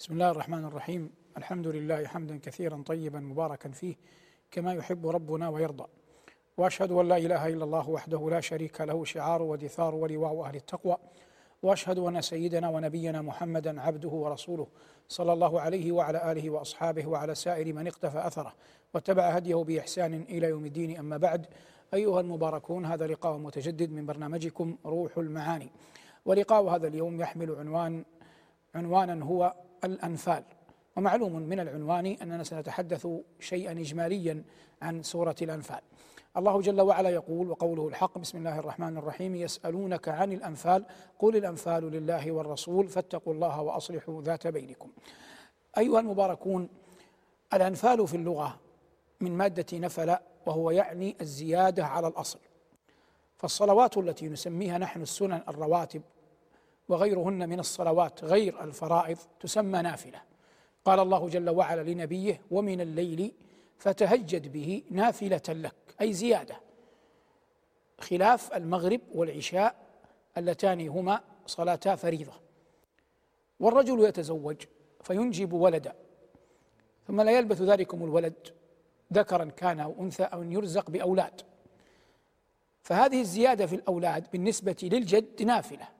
بسم الله الرحمن الرحيم. الحمد لله حمدا كثيرا طيبا مباركا فيه كما يحب ربنا ويرضى. وأشهد أن لا إله إلا الله وحده لا شريك له شعار ودثار ولواء أهل التقوى. وأشهد أن سيدنا ونبينا محمدا عبده ورسوله صلى الله عليه وعلى آله وأصحابه وعلى سائر من اقتفى أثره واتبع هديه بإحسان إلى يوم الدين. أما بعد أيها المباركون هذا لقاء متجدد من برنامجكم روح المعاني. ولقاء هذا اليوم يحمل عنوان عنوانا هو الأنفال. ومعلوم من العنوان أننا سنتحدث شيئا إجماليا عن سورة الأنفال. الله جل وعلا يقول وقوله الحق بسم الله الرحمن الرحيم يسألونك عن الأنفال قل الأنفال لله والرسول فاتقوا الله وأصلحوا ذات بينكم. أيها المباركون الأنفال في اللغة من مادة نفل وهو يعني الزيادة على الأصل. فالصلوات التي نسميها نحن السنن الرواتب وغيرهن من الصلوات غير الفرائض تسمى نافلة. قال الله جل وعلا لنبيه ومن الليل فتهجد به نافلة لك أي زيادة. خلاف المغرب والعشاء اللتان هما صلاتا فريضة. والرجل يتزوج فينجب ولدا ثم لا يلبث ذلكم الولد ذكرا كان أو أنثى أو أن يرزق بأولاد. فهذه الزيادة في الأولاد بالنسبة للجد نافلة.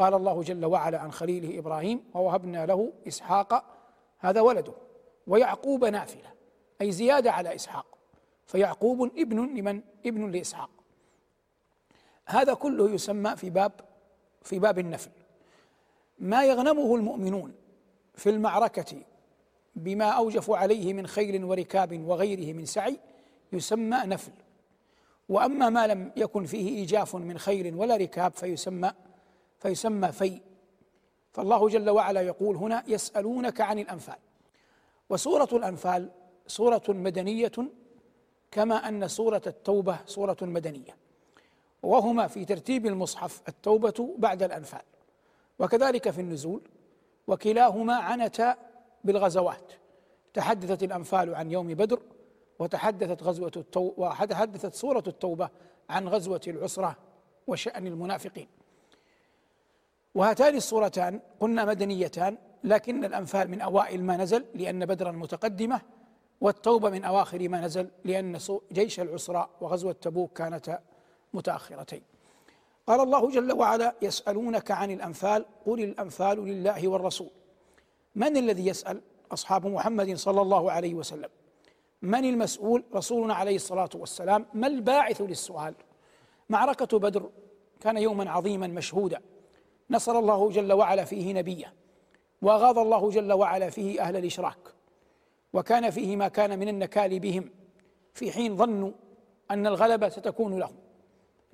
قال الله جل وعلا عن خليله إبراهيم ووهبنا له إسحاق هذا ولده ويعقوب نافلة. أي زيادة على إسحاق. فيعقوب ابن لمن؟ ابن لإسحاق. هذا كله يسمى في باب في باب النفل. ما يغنمه المؤمنون في المعركة بما اوجفوا عليه من خيل وركاب وغيره من سعي يسمى نفل. وأما ما لم يكن فيه إيجاف من خيل ولا ركاب فيسمى فيسمى في. فالله جل وعلا يقول هنا يسألونك عن الأنفال. وسورة الأنفال سورة مدنية كما أن سورة التوبة سورة مدنية. وهما في ترتيب المصحف التوبة بعد الأنفال. وكذلك في النزول وكلاهما عنتا بالغزوات. تحدثت الأنفال عن يوم بدر وتحدثت غزوة التو وتحدثت سورة التوبة عن غزوة العسرة وشأن المنافقين. وهاتان الصورتان قلنا مدنيتان لكن الأنفال من أوائل ما نزل لأن بدرا متقدمة والتوبة من أواخر ما نزل لأن جيش العسرى وغزوة تبوك كانتا متأخرتين. قال الله جل وعلا يسألونك عن الأنفال قل الأنفال لله والرسول. من الذي يسأل؟ أصحاب محمد صلى الله عليه وسلم. من المسؤول؟ رسولنا عليه الصلاة والسلام. ما الباعث للسؤال؟ معركة بدر كان يوما عظيما مشهودا. نصر الله جل وعلا فيه نبيه واغاظ الله جل وعلا فيه أهل الإشراك وكان فيه ما كان من النكال بهم في حين ظنوا أن الغلبة ستكون لهم.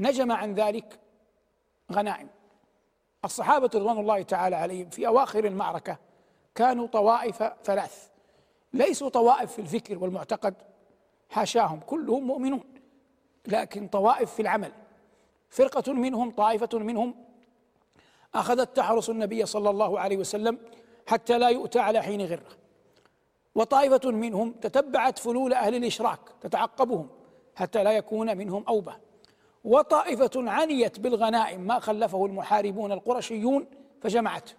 نجم عن ذلك غنائم. الصحابة رضوان الله تعالى عليهم في أواخر المعركة كانوا طوائف ثلاث ليسوا طوائف في الفكر والمعتقد حاشاهم كلهم مؤمنون لكن طوائف في العمل. فرقة منهم طائفة منهم أخذت تحرس النبي صلى الله عليه وسلم حتى لا يؤتى على حين غره. وطائفة منهم تتبعت فلول أهل الإشراك تتعقبهم حتى لا يكون منهم أوبة. وطائفة عنيت بالغنائم ما خلفه المحاربون القرشيون فجمعته.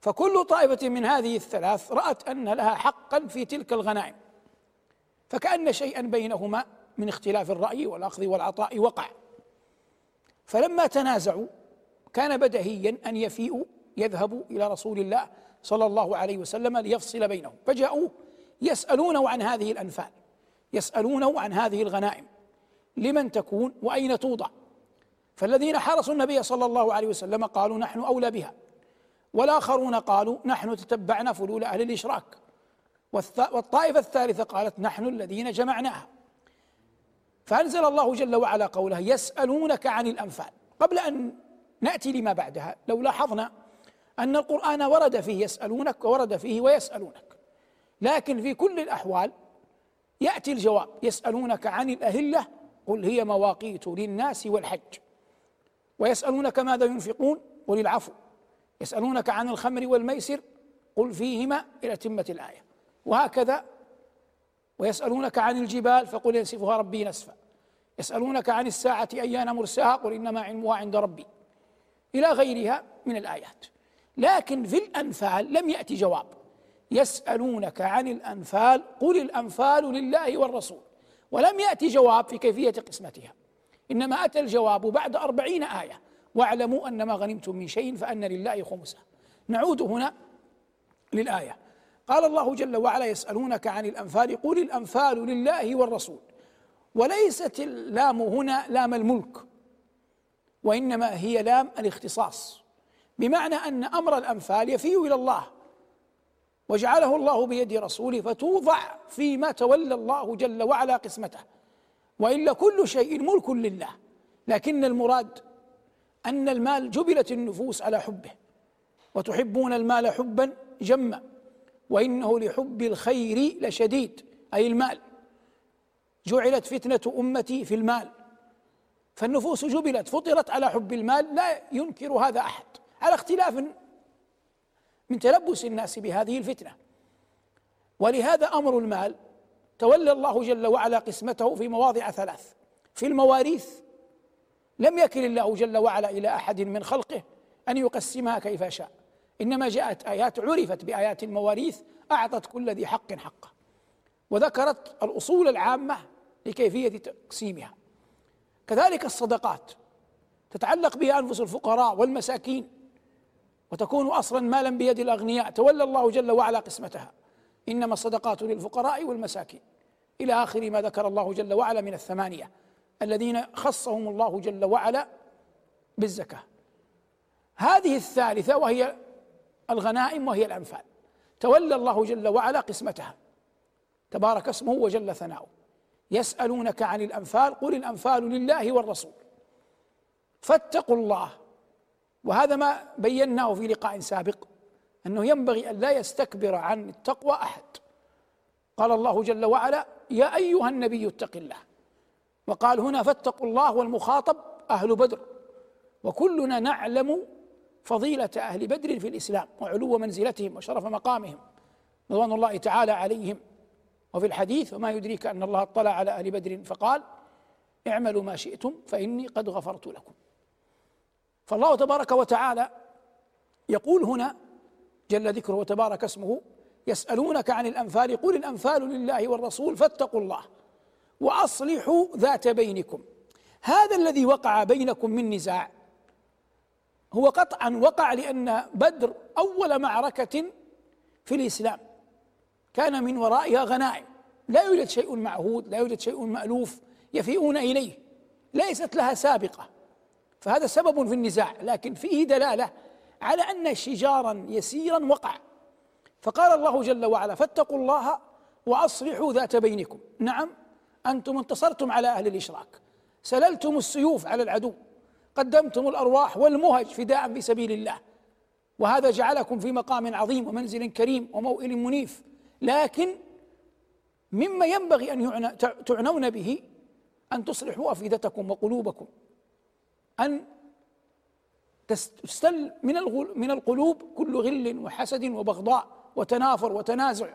فكل طائفة من هذه الثلاث رأت أن لها حقا في تلك الغنائم. فكأن شيئا بينهما من اختلاف الرأي والأخذ والعطاء وقع. فلما تنازعوا كان بدهيا أن يفيئوا يذهبوا إلى رسول الله صلى الله عليه وسلم ليفصل بينهم. فجاءوه يسالونه عن هذه الأنفال يسالونه عن هذه الغنائم لمن تكون وأين توضع؟ فالذين حرسوا النبي صلى الله عليه وسلم قالوا نحن أولى بها والآخرون قالوا نحن تتبعنا فلول أهل الإشراك. والطائفة الثالثة قالت نحن الذين جمعناها. فأنزل الله جل وعلا قوله يسألونك عن الأنفال. قبل أن نأتي لما بعدها. لو لاحظنا أن القرآن ورد فيه يسألونك وورد فيه ويسألونك. لكن في كل الأحوال يأتي الجواب. يسألونك عن الأهلة قل هي مواقيت للناس والحج. ويسألونك ماذا ينفقون قل العفو. يسألونك عن الخمر والميسر قل فيهما إلى تمة الآية. وهكذا. ويسألونك عن الجبال فقل ينسفها ربي نسفا. يسألونك عن الساعة أيان مرساها قل إنما علمها عند ربي. إلى غيرها من الآيات. لكن في الأنفال لم يأتي جواب. يسألونك عن الأنفال قل الأنفال لله والرسول. ولم يأتي جواب في كيفية قسمتها. إنما أتى الجواب بعد أربعين آية. واعلموا أن ما غنمتم من شيء فأن لله خمسة. نعود هنا للآية. قال الله جل وعلا يسألونك عن الأنفال قل الأنفال لله والرسول. وليست اللام هنا لام الملك. وإنما هي لام الاختصاص. بمعنى أن أمر الأنفال يفيء إلى الله وجعله الله بيد رسوله فتوضع فيما تولى الله جل وعلا قسمته. وإلا كل شيء ملك لله لكن المراد أن المال جبلت النفوس على حبه وتحبون المال حبا جما وإنه لحب الخير لشديد أي المال. جعلت فتنة أمتي في المال. فالنفوس جبلت فطرت على حب المال لا ينكر هذا أحد. على اختلاف من تلبس الناس بهذه الفتنة. ولهذا أمر المال تولى الله جل وعلا قسمته في مواضع ثلاث. في المواريث لم يكل الله جل وعلا إلى أحد من خلقه أن يقسمها كيف شاء. إنما جاءت آيات عرفت بآيات المواريث أعطت كل ذي حق حقه. وذكرت الأصول العامة لكيفية تقسيمها. كذلك الصدقات تتعلق بها أنفس الفقراء والمساكين وتكون أصلا مالا بيد الأغنياء. تولى الله جل وعلا قسمتها. إنما الصدقات للفقراء والمساكين. إلى آخر ما ذكر الله جل وعلا من الثمانية الذين خصهم الله جل وعلا بالزكاة. هذه الثالثة وهي الغنائم وهي الأنفال. تولى الله جل وعلا قسمتها. تبارك اسمه وجل ثناؤه. يسألونك عن الأنفال قل الأنفال لله والرسول. فاتقوا الله. وهذا ما بيناه في لقاء سابق أنه ينبغي أن لا يستكبر عن التقوى أحد. قال الله جل وعلا يا أيها النبي اتق الله. وقال هنا فاتقوا الله والمخاطب أهل بدر. وكلنا نعلم فضيلة أهل بدر في الإسلام وعلو منزلتهم وشرف مقامهم رضوان الله تعالى عليهم. وفي الحديث وما يدريك أن الله اطلع على أهل بدر فقال اعملوا ما شئتم فإني قد غفرت لكم. فالله تبارك وتعالى يقول هنا جل ذكره وتبارك اسمه يسألونك عن الأنفال قل الأنفال لله والرسول فاتقوا الله وأصلحوا ذات بينكم. هذا الذي وقع بينكم من نزاع هو قطعا وقع لأن بدر أول معركة في الإسلام. كان من ورائها غنائم. لا يوجد شيء معهود لا يوجد شيء مألوف يفيئون إليه. ليست لها سابقة. فهذا سبب في النزاع لكن فيه دلالة على أن شجارا يسيرا وقع. فقال الله جل وعلا فاتقوا الله وأصلحوا ذات بينكم. نعم أنتم انتصرتم على أهل الإشراك. سللتم السيوف على العدو. قدمتم الأرواح والمهج فداء في سبيل الله. وهذا جعلكم في مقام عظيم ومنزل كريم وموئل منيف. لكن مما ينبغي أن تعنون به أن تصلحوا أفئدتكم وقلوبكم. أن تستل من من القلوب كل غل وحسد وبغضاء وتنافر وتنازع.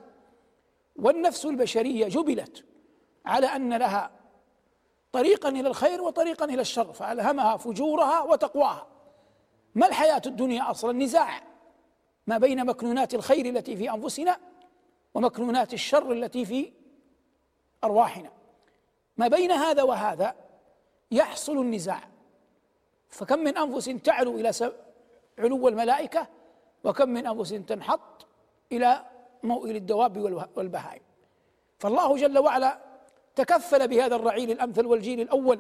والنفس البشرية جبلت على أن لها طريقا إلى الخير وطريقا إلى الشر فألهمها فجورها وتقواها. ما الحياة الدنيا أصلا؟ نزاع ما بين مكنونات الخير التي في أنفسنا ومكنونات الشر التي في أرواحنا. ما بين هذا وهذا يحصل النزاع. فكم من أنفس تعلو إلى علو الملائكة وكم من أنفس تنحط إلى موئل الدواب والبهائم. فالله جل وعلا تكفل بهذا الرعيل الأمثل والجيل الأول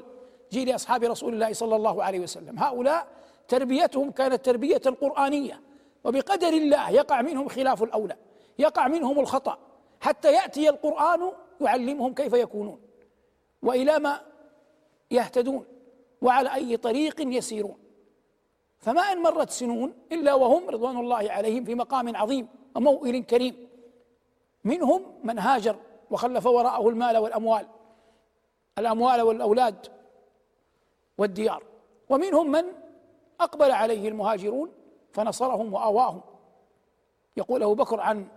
جيل أصحاب رسول الله صلى الله عليه وسلم. هؤلاء تربيتهم كانت تربية قرانيه وبقدر الله يقع منهم خلاف الأولى. يقع منهم الخطأ. حتى يأتي القرآن يعلمهم كيف يكونون. وإلى ما يهتدون. وعلى أي طريق يسيرون. فما إن مرت سنون إلا وهم رضوان الله عليهم في مقام عظيم وموئل كريم. منهم من هاجر وخلف وراءه المال والأموال. الأموال والأولاد والديار. ومنهم من أقبل عليه المهاجرون فنصرهم وآواهم. يقول أبو بكر عن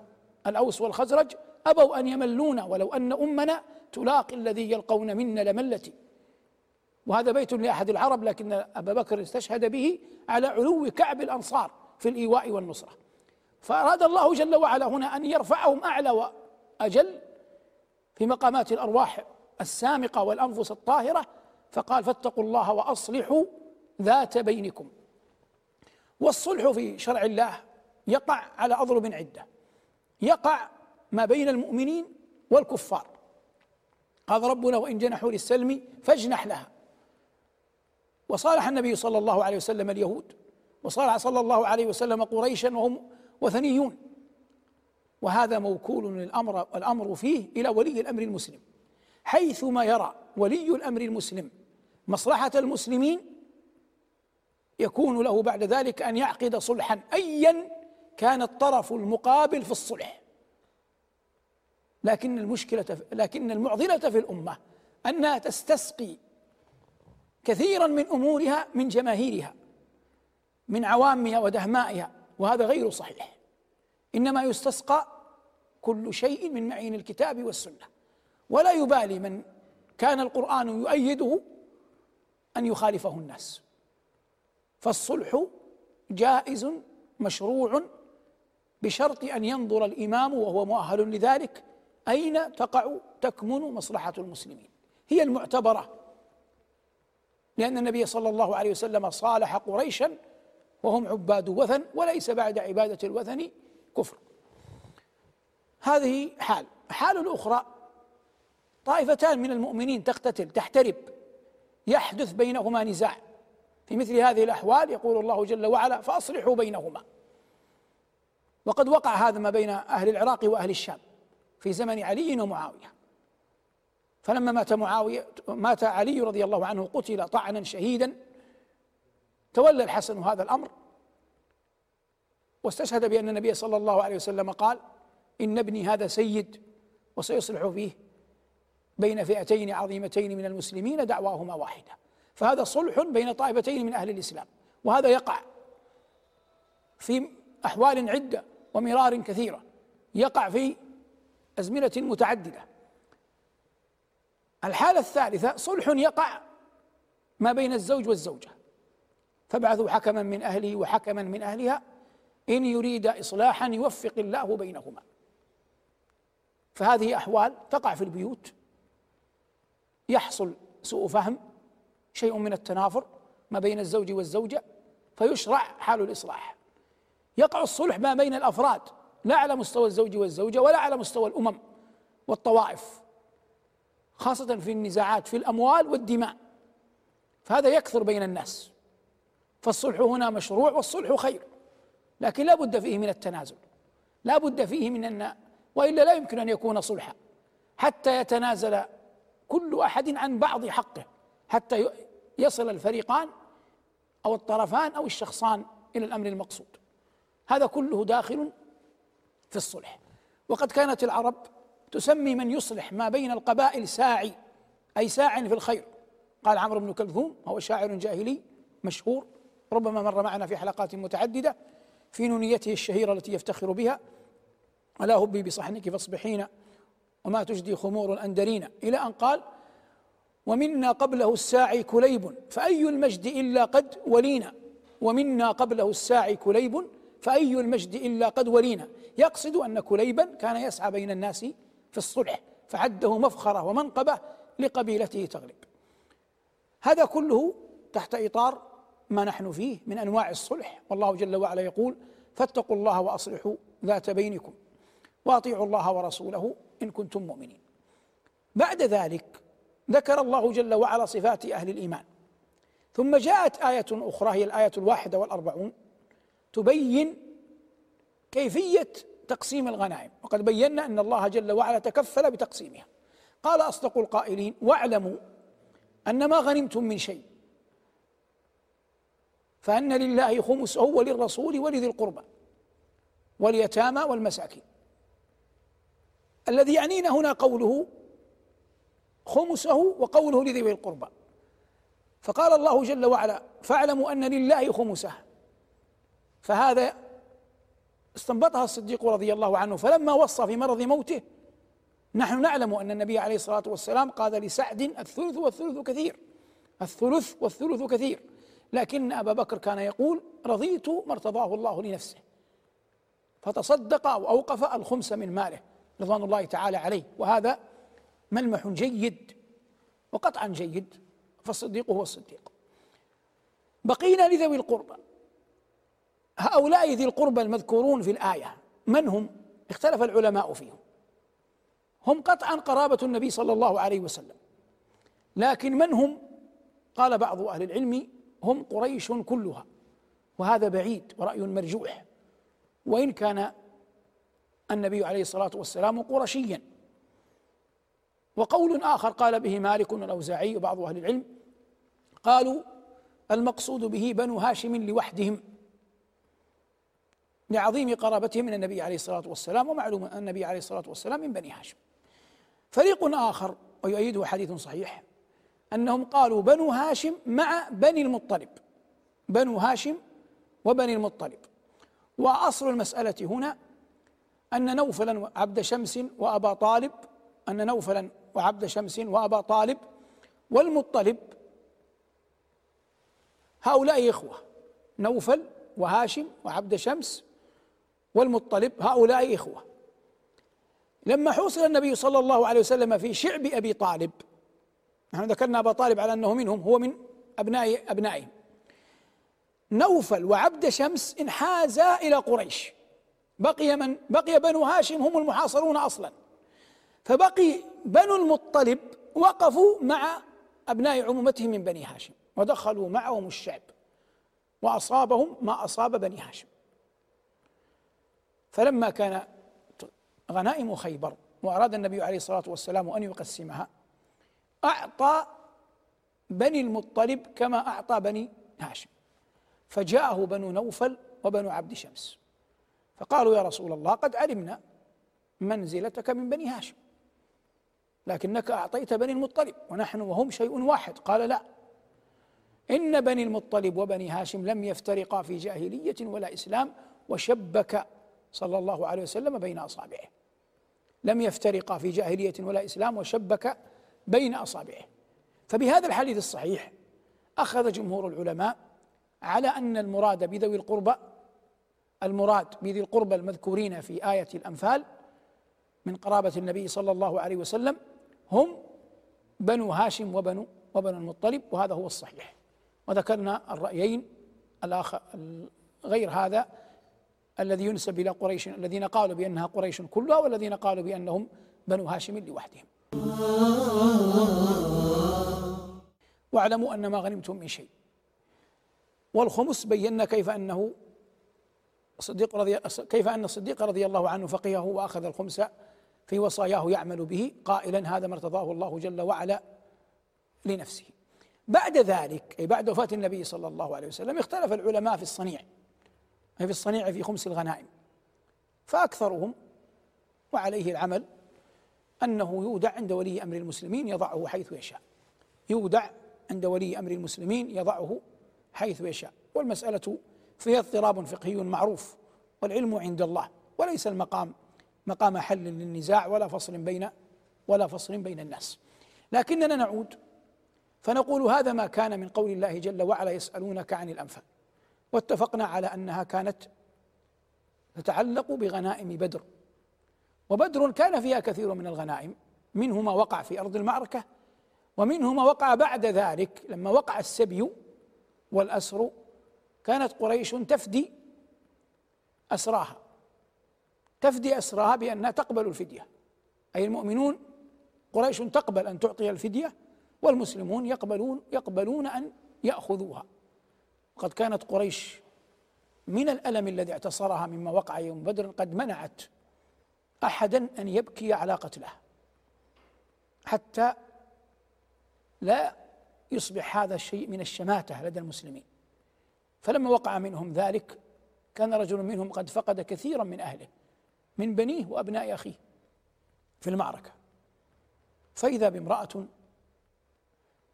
الأوس والخزرج أبوا أن يملونا ولو أن أمنا تلاقي الذي يلقون منا لملتي وهذا بيت لأحد العرب لكن أبا بكر استشهد به على علو كعب الأنصار في الإيواء والنصرة. فأراد الله جل وعلا هنا أن يرفعهم أعلى وأجل في مقامات الأرواح السامقة والأنفس الطاهرة فقال فاتقوا الله وأصلحوا ذات بينكم. والصلح في شرع الله يقع على أضرب عدة. يقع ما بين المؤمنين والكفار. قال ربنا وإن جنحوا للسلم فاجنح لها. وصالح النبي صلى الله عليه وسلم اليهود وصالح صلى الله عليه وسلم قريشا وهم وثنيون. وهذا موكول الامر الأمر فيه إلى ولي الأمر المسلم. حيثما يرى ولي الأمر المسلم مصلحة المسلمين يكون له بعد ذلك أن يعقد صلحا ايا كان الطرف المقابل في الصلح. لكن المشكلة لكن المعضلة في الأمة أنها تستسقي كثيرا من أمورها من جماهيرها من عوامها ودهمائها وهذا غير صحيح. إنما يستسقى كل شيء من معين الكتاب والسنة. ولا يبالي من كان القرآن يؤيده أن يخالفه الناس. فالصلح جائز مشروع بشرط أن ينظر الإمام وهو مؤهل لذلك. أين تقع تكمن مصلحة المسلمين؟ هي المعتبرة. لأن النبي صلى الله عليه وسلم صالح قريشا وهم عباد وثن وليس بعد عبادة الوثن كفر. هذه حال. حال الأخرى طائفتان من المؤمنين تقتتل تحترب يحدث بينهما نزاع. في مثل هذه الأحوال يقول الله جل وعلا فأصلحوا بينهما. وقد وقع هذا ما بين أهل العراق وأهل الشام في زمن علي ومعاوية. فلما مات معاوية مات علي رضي الله عنه قتل طعنا شهيدا. تولى الحسن هذا الأمر. واستشهد بأن النبي صلى الله عليه وسلم قال إن ابني هذا سيد وسيصلح فيه بين فئتين عظيمتين من المسلمين دعواهما واحدة. فهذا صلح بين طائفتين من أهل الإسلام. وهذا يقع في أحوال عدة. ومرار كثيرة يقع في أزمنة متعددة. الحالة الثالثة صلح يقع ما بين الزوج والزوجة. فابعثوا حكما من أهله وحكما من أهلها إن يريد إصلاحا يوفق الله بينهما. فهذه أحوال تقع في البيوت. يحصل سوء فهم شيء من التنافر ما بين الزوج والزوجة فيشرع حال الإصلاح. يقع الصلح ما بين الأفراد لا على مستوى الزوج والزوجة ولا على مستوى الأمم والطوائف خاصة في النزاعات في الأموال والدماء. فهذا يكثر بين الناس. فالصلح هنا مشروع والصلح خير لكن لا بد فيه من التنازل. لا بد فيه من أن وإلا لا يمكن أن يكون صلحا. حتى يتنازل كل أحد عن بعض حقه حتى يصل الفريقان أو الطرفان أو الشخصان إلى الأمر المقصود. هذا كله داخل في الصلح. وقد كانت العرب تسمي من يصلح ما بين القبائل ساعي أي ساع في الخير. قال عمرو بن كلثوم هو شاعر جاهلي مشهور ربما مر معنا في حلقات متعددة في نونيته الشهيرة التي يفتخر بها ألا هبي بصحنك فاصبحين وما تجدي خمور الأندرين إلى أن قال ومنا قبله الساعي كليب فأي المجد إلا قد ولينا؟ ومنا قبله الساعي كليب فأي المجد إلا قد ولينا يقصد أن كليبا كان يسعى بين الناس في الصلح فعده مفخرة ومنقبة لقبيلته تغلب. هذا كله تحت إطار ما نحن فيه من أنواع الصلح. والله جل وعلا يقول فاتقوا الله وأصلحوا ذات بينكم وأطيعوا الله ورسوله إن كنتم مؤمنين. بعد ذلك ذكر الله جل وعلا صفات أهل الإيمان. ثم جاءت آية أخرى هي الآية الواحدة والأربعون. تبين كيفية تقسيم الغنائم. وقد بينا أن الله جل وعلا تكفل بتقسيمها. قال أصدق القائلين واعلموا أن ما غنمتم من شيء فأن لله خمسه وللرسول ولذي القربى واليتامى والمساكين. الذي يعنينا هنا قوله خمسه وقوله لذوي القربى. فقال الله جل وعلا فاعلموا أن لله خمسه. فهذا استنبطها الصديق رضي الله عنه فلما وصى في مرض موته نحن نعلم أن النبي عليه الصلاة والسلام قال لسعد الثلث والثلث كثير الثلث والثلث كثير لكن أبا بكر كان يقول رضيت ما ارتضاه الله لنفسه. فتصدق أو أوقف الخمس من ماله رضوان الله تعالى عليه. وهذا ملمح جيد وقطعا جيد فالصديق هو الصديق. بقينا لذوي القربى. هؤلاء ذي القربى المذكورون في الآية من هم؟ اختلف العلماء فيهم. هم قطعا قرابة النبي صلى الله عليه وسلم. لكن من هم؟ قال بعض أهل العلم هم قريش كلها. وهذا بعيد ورأي مرجوح. وإن كان النبي عليه الصلاة والسلام قرشيا. وقول آخر قال به مالك والأوزاعي وبعض أهل العلم قالوا المقصود به بنو هاشم لوحدهم. لعظيم قرابتهم من النبي عليه الصلاة والسلام ومعلوم أن النبي عليه الصلاة والسلام من بني هاشم. فريق آخر ويؤيده حديث صحيح أنهم قالوا بنو هاشم مع بني المطلب. بنو هاشم وبني المطلب. وأصل المسألة هنا أن نوفلا وعبد شمس وأبا طالب أن نوفلا وعبد شمس وأبا طالب والمطلب. هؤلاء إخوة نوفل وهاشم وعبد شمس والمطلب هؤلاء إخوة. لما حوصل النبي صلى الله عليه وسلم في شعب أبي طالب نحن ذكرنا أبا طالب على أنه منهم هو من أبناء أبنائهم نوفل وعبد شمس انحازا إلى قريش. بقي من بقي بنو هاشم هم المحاصرون أصلا. فبقي بنو المطلب وقفوا مع أبناء عمومتهم من بني هاشم ودخلوا معهم الشعب وأصابهم ما أصاب بني هاشم. فلما كان غنائم خيبر وأراد النبي عليه الصلاة والسلام أن يقسمها أعطى بني المطلب كما أعطى بني هاشم. فجاءه بنو نوفل وبنو عبد شمس. فقالوا يا رسول الله قد علمنا منزلتك من بني هاشم لكنك أعطيت بني المطلب ونحن وهم شيء واحد. قال لا إن بني المطلب وبني هاشم لم يفترقا في جاهلية ولا إسلام وشبك صلى الله عليه وسلم بين أصابعه. لم يفترقا في جاهلية ولا إسلام وشبك بين أصابعه. فبهذا الحديث الصحيح أخذ جمهور العلماء على أن المراد بذوي القربى المراد بذي القربى المذكورين في آية الأنفال من قرابة النبي صلى الله عليه وسلم هم بنو هاشم وبنو وبنو المطلب وهذا هو الصحيح. وذكرنا الرأيين الآخر غير هذا الذي ينسب إلى قريش الذين قالوا بأنها قريش كلها والذين قالوا بأنهم بنو هاشم لوحدهم. واعلموا أن ما غنمتم من شيء. والخمس بينا كيف أنه الصديق رضي كيف أن الصديق رضي الله عنه فقهه وأخذ الخمس في وصاياه يعمل به قائلا هذا ما ارتضاه الله جل وعلا لنفسه. بعد ذلك أي بعد وفاة النبي صلى الله عليه وسلم اختلف العلماء في الصنيع. أي في الصنيع في خمس الغنائم. فأكثرهم وعليه العمل أنه يودع عند ولي أمر المسلمين يضعه حيث يشاء. يودع عند ولي أمر المسلمين يضعه حيث يشاء. والمسألة فيها اضطراب فقهي معروف والعلم عند الله وليس المقام مقام حل للنزاع ولا فصل بين ولا فصل بين الناس. لكننا نعود فنقول هذا ما كان من قول الله جل وعلا يسألونك عن الأنفال. واتفقنا على أنها كانت تتعلق بغنائم بدر. وبدر كان فيها كثير من الغنائم منه ما وقع في أرض المعركة ومنه ما وقع بعد ذلك لما وقع السبي والأسر كانت قريش تفدي أسراها. تفدي أسراها بأنها تقبل الفدية. أي المؤمنون قريش تقبل أن تعطي الفدية والمسلمون يقبلون يقبلون أن يأخذوها. وقد كانت قريش من الألم الذي اعتصرها مما وقع يوم بدر قد منعت أحدا أن يبكي على قتله حتى لا يصبح هذا الشيء من الشماتة لدى المسلمين. فلما وقع منهم ذلك كان رجل منهم قد فقد كثيرا من أهله من بنيه وأبناء أخيه في المعركة. فإذا بامرأة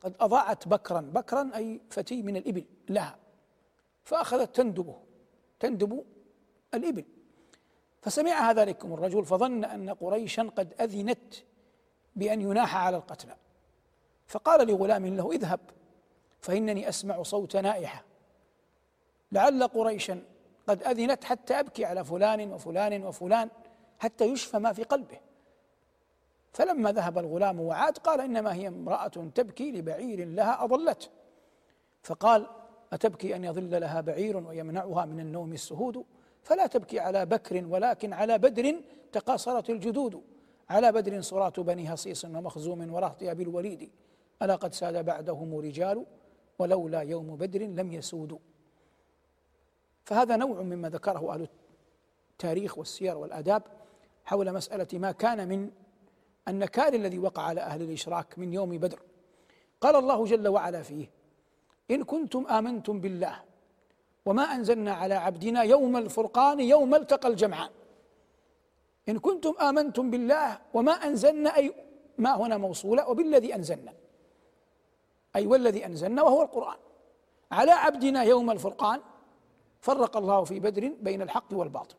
قد أضاعت بكرا بكرا أي فتي من الإبل لها. فأخذت تندبه تندب الإبل. فسمعها ذلكم الرجل فظن أن قريشا قد أذنت بأن يناح على القتلى. فقال لغلام له اذهب فإنني أسمع صوت نائحة. لعل قريشا قد أذنت حتى أبكي على فلان وفلان وفلان حتى يشفى ما في قلبه. فلما ذهب الغلام وعاد قال إنما هي امرأة تبكي لبعير لها أضلته. فقال أتبكي أن يظل لها بعير ويمنعها من النوم السهود؟ فلا تبكي على بكر ولكن على بدر تقاصرت الجدود. على بدر صراط بني هصيص ومخزوم ورهطها بالوليد ألا قد ساد بعدهم رجال ولولا يوم بدر لم يسودوا فهذا نوع مما ذكره أهل التاريخ والسير والآداب حول مسألة ما كان من النكال الذي وقع على أهل الإشراك من يوم بدر. قال الله جل وعلا فيه إن كنتم آمنتم بالله وما أنزلنا على عبدنا يوم الفرقان يوم التقى الجمعان. إن كنتم آمنتم بالله وما أنزلنا أي ما هنا موصولة وبالذي أنزلنا. أي والذي أنزلنا وهو القرآن. على عبدنا يوم الفرقان فرق الله في بدر بين الحق والباطل.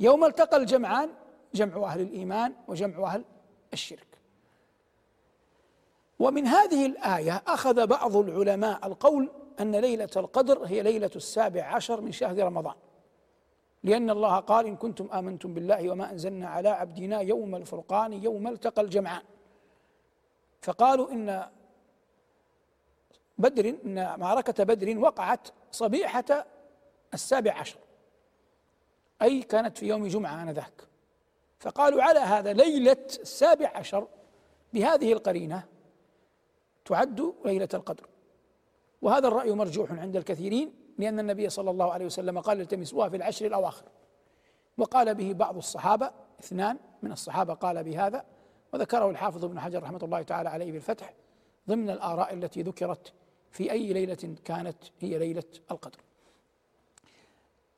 يوم التقى الجمعان جمع أهل الإيمان وجمع أهل الشرك. ومن هذه الآية أخذ بعض العلماء القول أن ليلة القدر هي ليلة السابع عشر من شهر رمضان. لأن الله قال إن كنتم آمنتم بالله وما أنزلنا على عبدنا يوم الفرقان يوم التقى الجمعان. فقالوا إن بدر إن معركة بدر وقعت صبيحة السابع عشر. أي كانت في يوم جمعة آنذاك. فقالوا على هذا ليلة السابع عشر بهذه القرينة تعد ليلة القدر. وهذا الرأي مرجوح عند الكثيرين لأن النبي صلى الله عليه وسلم قال التمسوها في العشر الأواخر. وقال به بعض الصحابة اثنان من الصحابة قال بهذا وذكره الحافظ ابن حجر رحمة الله تعالى عليه بالفتح ضمن الآراء التي ذكرت في أي ليلة كانت هي ليلة القدر.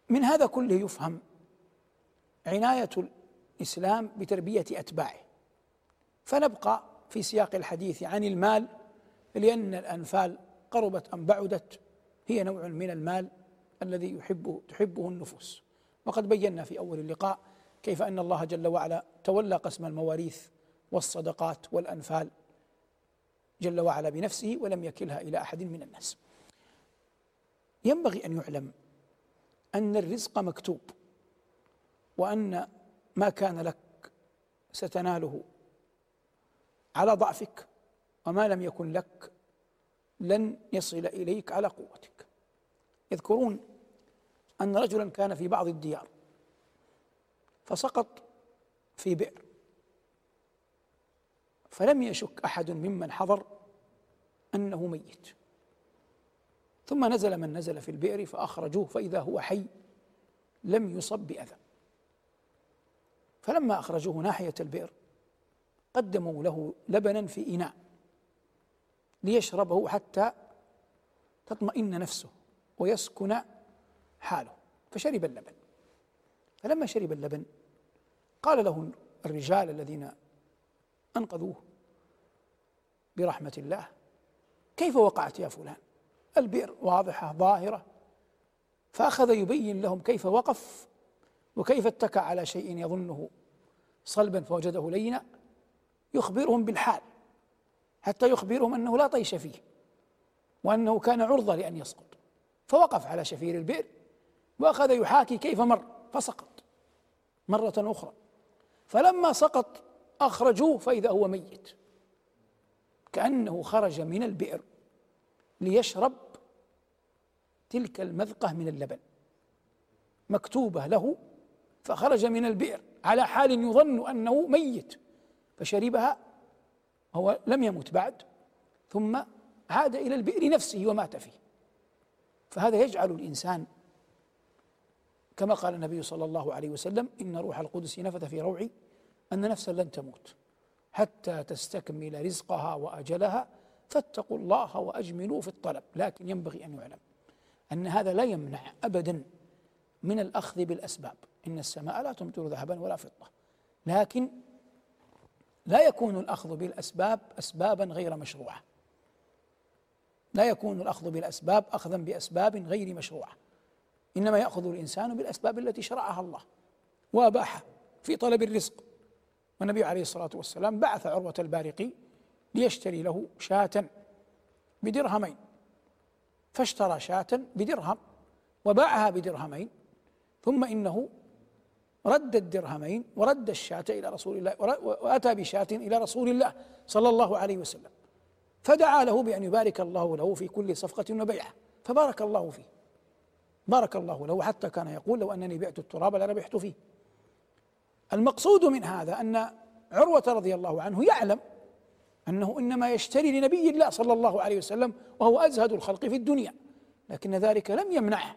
من هذا كله يفهم عناية الإسلام بتربية أتباعه. فنبقى في سياق الحديث عن المال لأن الأنفال قربت أم بعدت هي نوع من المال الذي يحبه تحبه النفوس. وقد بينا في أول اللقاء كيف أن الله جل وعلا تولى قسم المواريث والصدقات والأنفال جل وعلا بنفسه ولم يكلها إلى أحد من الناس. ينبغي أن يعلم أن الرزق مكتوب وأن ما كان لك ستناله على ضعفك وما لم يكن لك لن يصل إليك على قوتك. يذكرون أن رجلا كان في بعض الديار فسقط في بئر. فلم يشك أحد ممن حضر أنه ميت. ثم نزل من نزل في البئر فأخرجوه فإذا هو حي لم يصب بأذى. فلما أخرجوه ناحية البئر قدموا له لبنا في إناء. ليشربه حتى تطمئن نفسه ويسكن حاله. فشرب اللبن. فلما شرب اللبن قال له الرجال الذين أنقذوه برحمة الله كيف وقعت يا فلان؟ البئر واضحة ظاهرة. فأخذ يبين لهم كيف وقف وكيف اتكى على شيء يظنه صلبا فوجده لينا يخبرهم بالحال. حتى يخبرهم أنه لا طيش فيه وأنه كان عرضة لأن يسقط. فوقف على شفير البئر وأخذ يحاكي كيف مر فسقط مرة أخرى. فلما سقط أخرجوه فإذا هو ميت. كأنه خرج من البئر ليشرب تلك المذقة من اللبن مكتوبة له فخرج من البئر على حال يظن أنه ميت فشربها هو لم يمت بعد ثم عاد إلى البئر نفسه ومات فيه. فهذا يجعل الإنسان كما قال النبي صلى الله عليه وسلم إن روح القدس نفث في روعي أن نفسا لن تموت. حتى تستكمل رزقها وأجلها فاتقوا الله وأجملوا في الطلب. لكن ينبغي أن يعلم أن هذا لا يمنع ابدا من الأخذ بالأسباب. إن السماء لا تمطر ذهبا ولا فضة. لكن لا يكون الأخذ بالأسباب اسبابا غير مشروعة. لا يكون الأخذ بالأسباب اخذا بأسباب غير مشروعة. إنما يأخذ الإنسان بالأسباب التي شرعها الله. واباحها في طلب الرزق. والنبي عليه الصلاة والسلام بعث عروة البارقي ليشتري له شاة بدرهمين. فاشترى شاة بدرهم وباعها بدرهمين. ثم إنه رد الدرهمين ورد الشاة إلى رسول الله وأتى بشاة إلى رسول الله صلى الله عليه وسلم. فدعا له بأن يبارك الله له في كل صفقة وبيعة. فبارك الله فيه. بارك الله له حتى كان يقول لو أنني بعت التراب لربحت فيه. المقصود من هذا أن عروة رضي الله عنه يعلم أنه إنما يشتري لنبي الله صلى الله عليه وسلم وهو أزهد الخلق في الدنيا. لكن ذلك لم يمنعه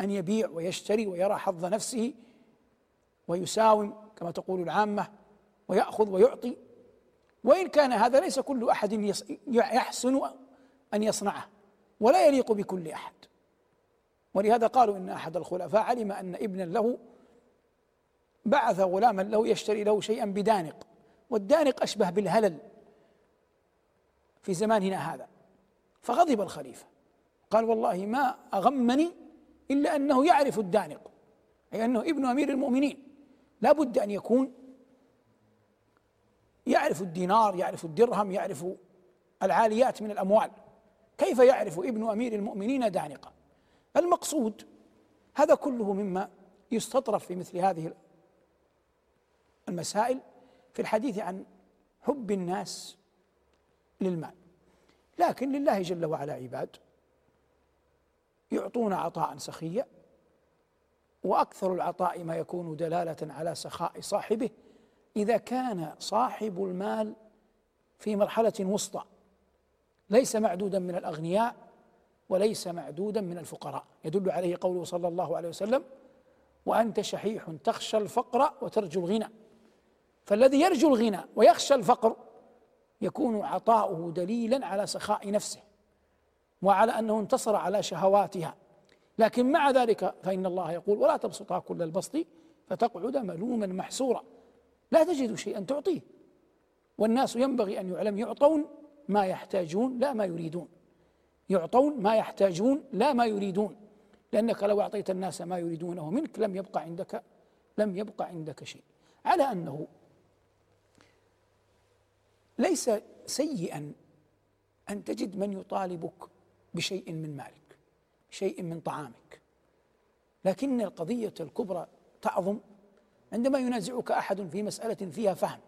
أن يبيع ويشتري ويرى حظ نفسه ويساوم كما تقول العامة ويأخذ ويعطي. وإن كان هذا ليس كل أحد يحسن أن يصنعه ولا يليق بكل أحد. ولهذا قالوا إن أحد الخلفاء علم أن ابنا له بعث غلاما له يشتري له شيئا بدانق والدانق أشبه بالهلل في زماننا هذا. فغضب الخليفة. قال والله ما أغمني إلا أنه يعرف الدانق أي أنه ابن أمير المؤمنين. لا بد أن يكون يعرف الدينار يعرف الدرهم يعرف العاليات من الأموال. كيف يعرف ابن أمير المؤمنين دانقا؟ المقصود هذا كله مما يستطرف في مثل هذه المسائل في الحديث عن حب الناس للمال. لكن لله جل وعلا عباد يعطون عطاء سخيا وأكثر العطاء ما يكون دلالة على سخاء صاحبه إذا كان صاحب المال في مرحلة وسطى ليس معدودا من الأغنياء وليس معدودا من الفقراء. يدل عليه قوله صلى الله عليه وسلم وأنت شحيح تخشى الفقر وترجو الغنى فالذي يرجو الغنى ويخشى الفقر يكون عطاؤه دليلا على سخاء نفسه وعلى أنه انتصر على شهواتها. لكن مع ذلك فإن الله يقول ولا تبسطها كل البسط فتقعد ملوما محسورا. لا تجد شيئا تعطيه. والناس ينبغي أن يعلم يعطون ما يحتاجون لا ما يريدون. يعطون ما يحتاجون لا ما يريدون. لأنك لو أعطيت الناس ما يريدونه منك لم يبقى عندك لم يبقى عندك شيء. على أنه ليس سيئا أن تجد من يطالبك بشيء من مالك. شيء من طعامك. لكن القضية الكبرى تعظم عندما ينازعك أحد في مسألة فيها فهم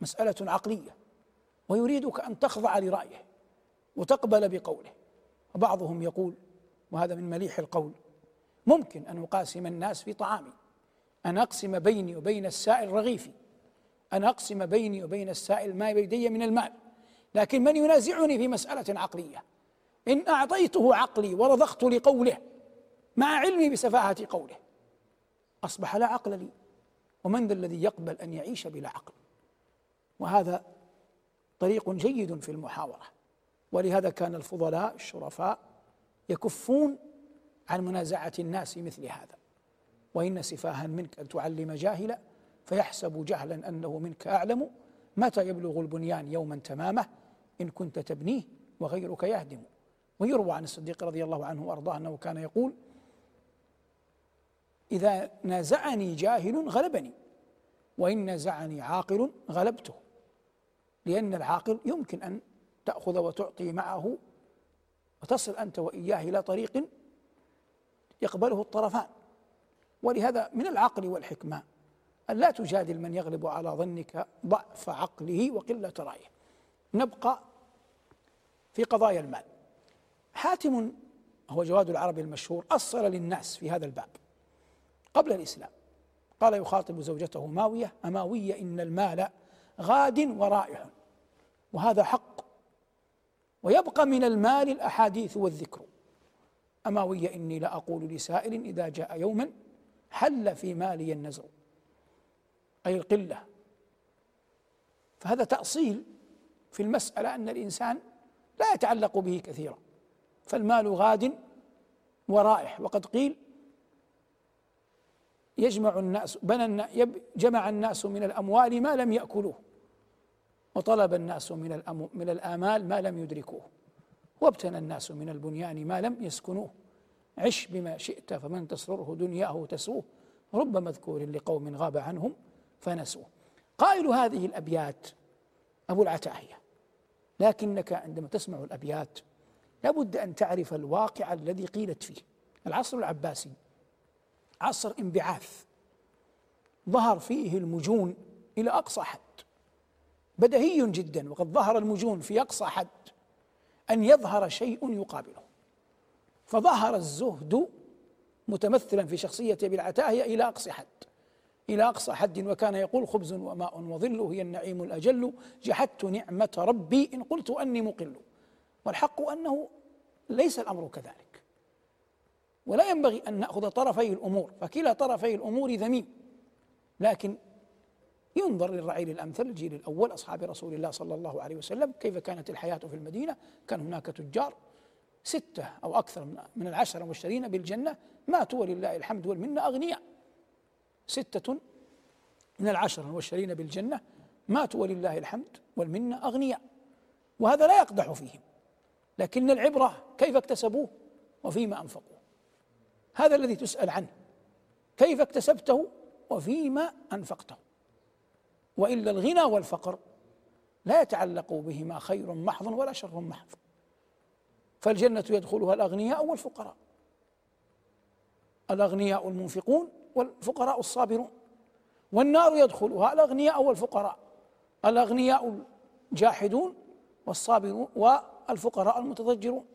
مسألة عقلية ويريدك أن تخضع لرأيه وتقبل بقوله. وبعضهم يقول وهذا من مليح القول ممكن أن أقاسم الناس في طعامي أن أقسم بيني وبين السائل رغيفي أن أقسم بيني وبين السائل ما بيدي من المال لكن من ينازعني في مسألة عقلية؟ إن أعطيته عقلي ورضخت لقوله مع علمي بسفاهة قوله. أصبح لا عقل لي ومن ذا الذي يقبل أن يعيش بلا عقل؟ وهذا طريق جيد في المحاورة. ولهذا كان الفضلاء الشرفاء يكفون عن منازعة الناس مثل هذا. وإن سفاها منك أن تعلم جاهلا فيحسب جهلا أنه منك أعلم. متى يبلغ البنيان يوما تمامه؟ إن كنت تبنيه وغيرك يهدم. ويروى عن الصديق رضي الله عنه وأرضاه أنه كان يقول إذا نازعني جاهل غلبني وإن نازعني عاقل غلبته. لأن العاقل يمكن أن تأخذ وتعطي معه وتصل أنت وإياه إلى طريق يقبله الطرفان. ولهذا من العقل والحكمة أن لا تجادل من يغلب على ظنك ضعف عقله وقلة رأيه. نبقى في قضايا المال. حاتم هو جواد العربي المشهور أصل للناس في هذا الباب. قبل الإسلام قال يخاطب زوجته ماوية أماوية إن المال غاد ورائع. وهذا حق. ويبقى من المال الأحاديث والذكر. أماوية إني لأقول لسائل إذا جاء يوما حل في مالي النزر أي القلة. فهذا تأصيل في المسألة أن الإنسان لا يتعلق به كثيرا. فالمال غاد ورائح. وقد قيل يجمع الناس بنى جمع الناس من الأموال ما لم يأكلوه وطلب الناس من من الآمال ما لم يدركوه وابتنى الناس من البنيان ما لم يسكنوه. عش بما شئت فمن تسرره دنياه تسوه رب مذكور لقوم غاب عنهم فنسوا قائل هذه الأبيات أبو العتاهية لكنك عندما تسمع الأبيات لابد أن تعرف الواقع الذي قيلت فيه. العصر العباسي عصر انبعاث ظهر فيه المجون إلى أقصى حد. بدهي جدا وقد ظهر المجون في أقصى حد أن يظهر شيء يقابله. فظهر الزهد متمثلا في شخصية أبي العتاهية إلى أقصى حد. إلى أقصى حد وكان يقول خبز وماء وظل هي النعيم الأجل جحدت نعمة ربي إن قلت أني مقل. والحق أنه ليس الأمر كذلك. ولا ينبغي أن نأخذ طرفي الأمور فكلا طرفي الأمور ذميم. لكن ينظر للرعيل الأمثل الجيل الأول أصحاب رسول الله صلى الله عليه وسلم كيف كانت الحياة في المدينة؟ كان هناك تجار ستة أو أكثر من العشرة المبشرين بالجنة ماتوا ولله الحمد والمنة أغنياء. ستة من العشرة المبشرين بالجنة ماتوا ولله الحمد والمنة أغنياء. وهذا لا يقدح فيهم. لكن العبرة كيف اكتسبوه وفيما أنفقوه. هذا الذي تسأل عنه. كيف اكتسبته وفيما أنفقته. وإلا الغنى والفقر لا يتعلق بهما خير محض ولا شر محض. فالجنة يدخلها الأغنياء والفقراء. الأغنياء المنفقون والفقراء الصابرون. والنار يدخلها الأغنياء والفقراء. الأغنياء الجاحدون والصابرون والفقراء المتضجرون.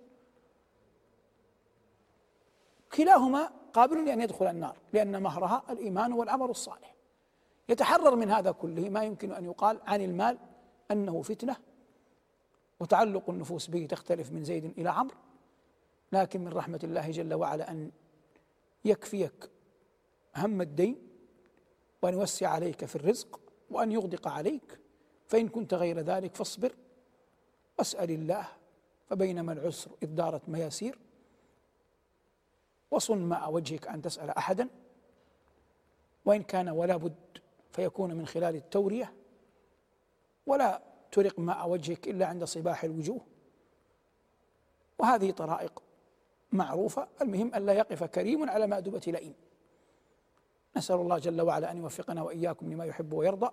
كلاهما قابل لأن يدخل النار لأن مهرها الإيمان والعمل الصالح. يتحرر من هذا كله ما يمكن أن يقال عن المال أنه فتنة وتعلق النفوس به تختلف من زيد إلى عمرو. لكن من رحمة الله جل وعلا أن يكفيك هم الدين وأن يوسع عليك في الرزق وأن يغدق عليك. فإن كنت غير ذلك فاصبر. واسأل الله فبينما العسر إذ دارت مياسير وصن ماء وجهك أن تسأل أحدا وإن كان ولا بد فيكون من خلال التورية ولا ترق ماء وجهك إلا عند صباح الوجوه. وهذه طرائق معروفة. المهم أن لا يقف كريم على مأدبة لئيم. نسأل الله جل وعلا أن يوفقنا وإياكم لما يحب ويرضى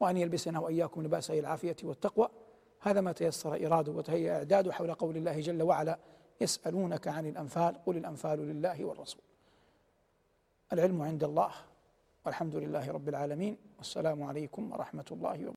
وأن يلبسنا وإياكم لباس العافية والتقوى. هذا ما تيسر إراده وتهيأ إعداده حول قول الله جل وعلا يسألونك عن الأنفال قل الأنفال لله والرسول. العلم عند الله والحمد لله رب العالمين والسلام عليكم ورحمة الله وبركاته.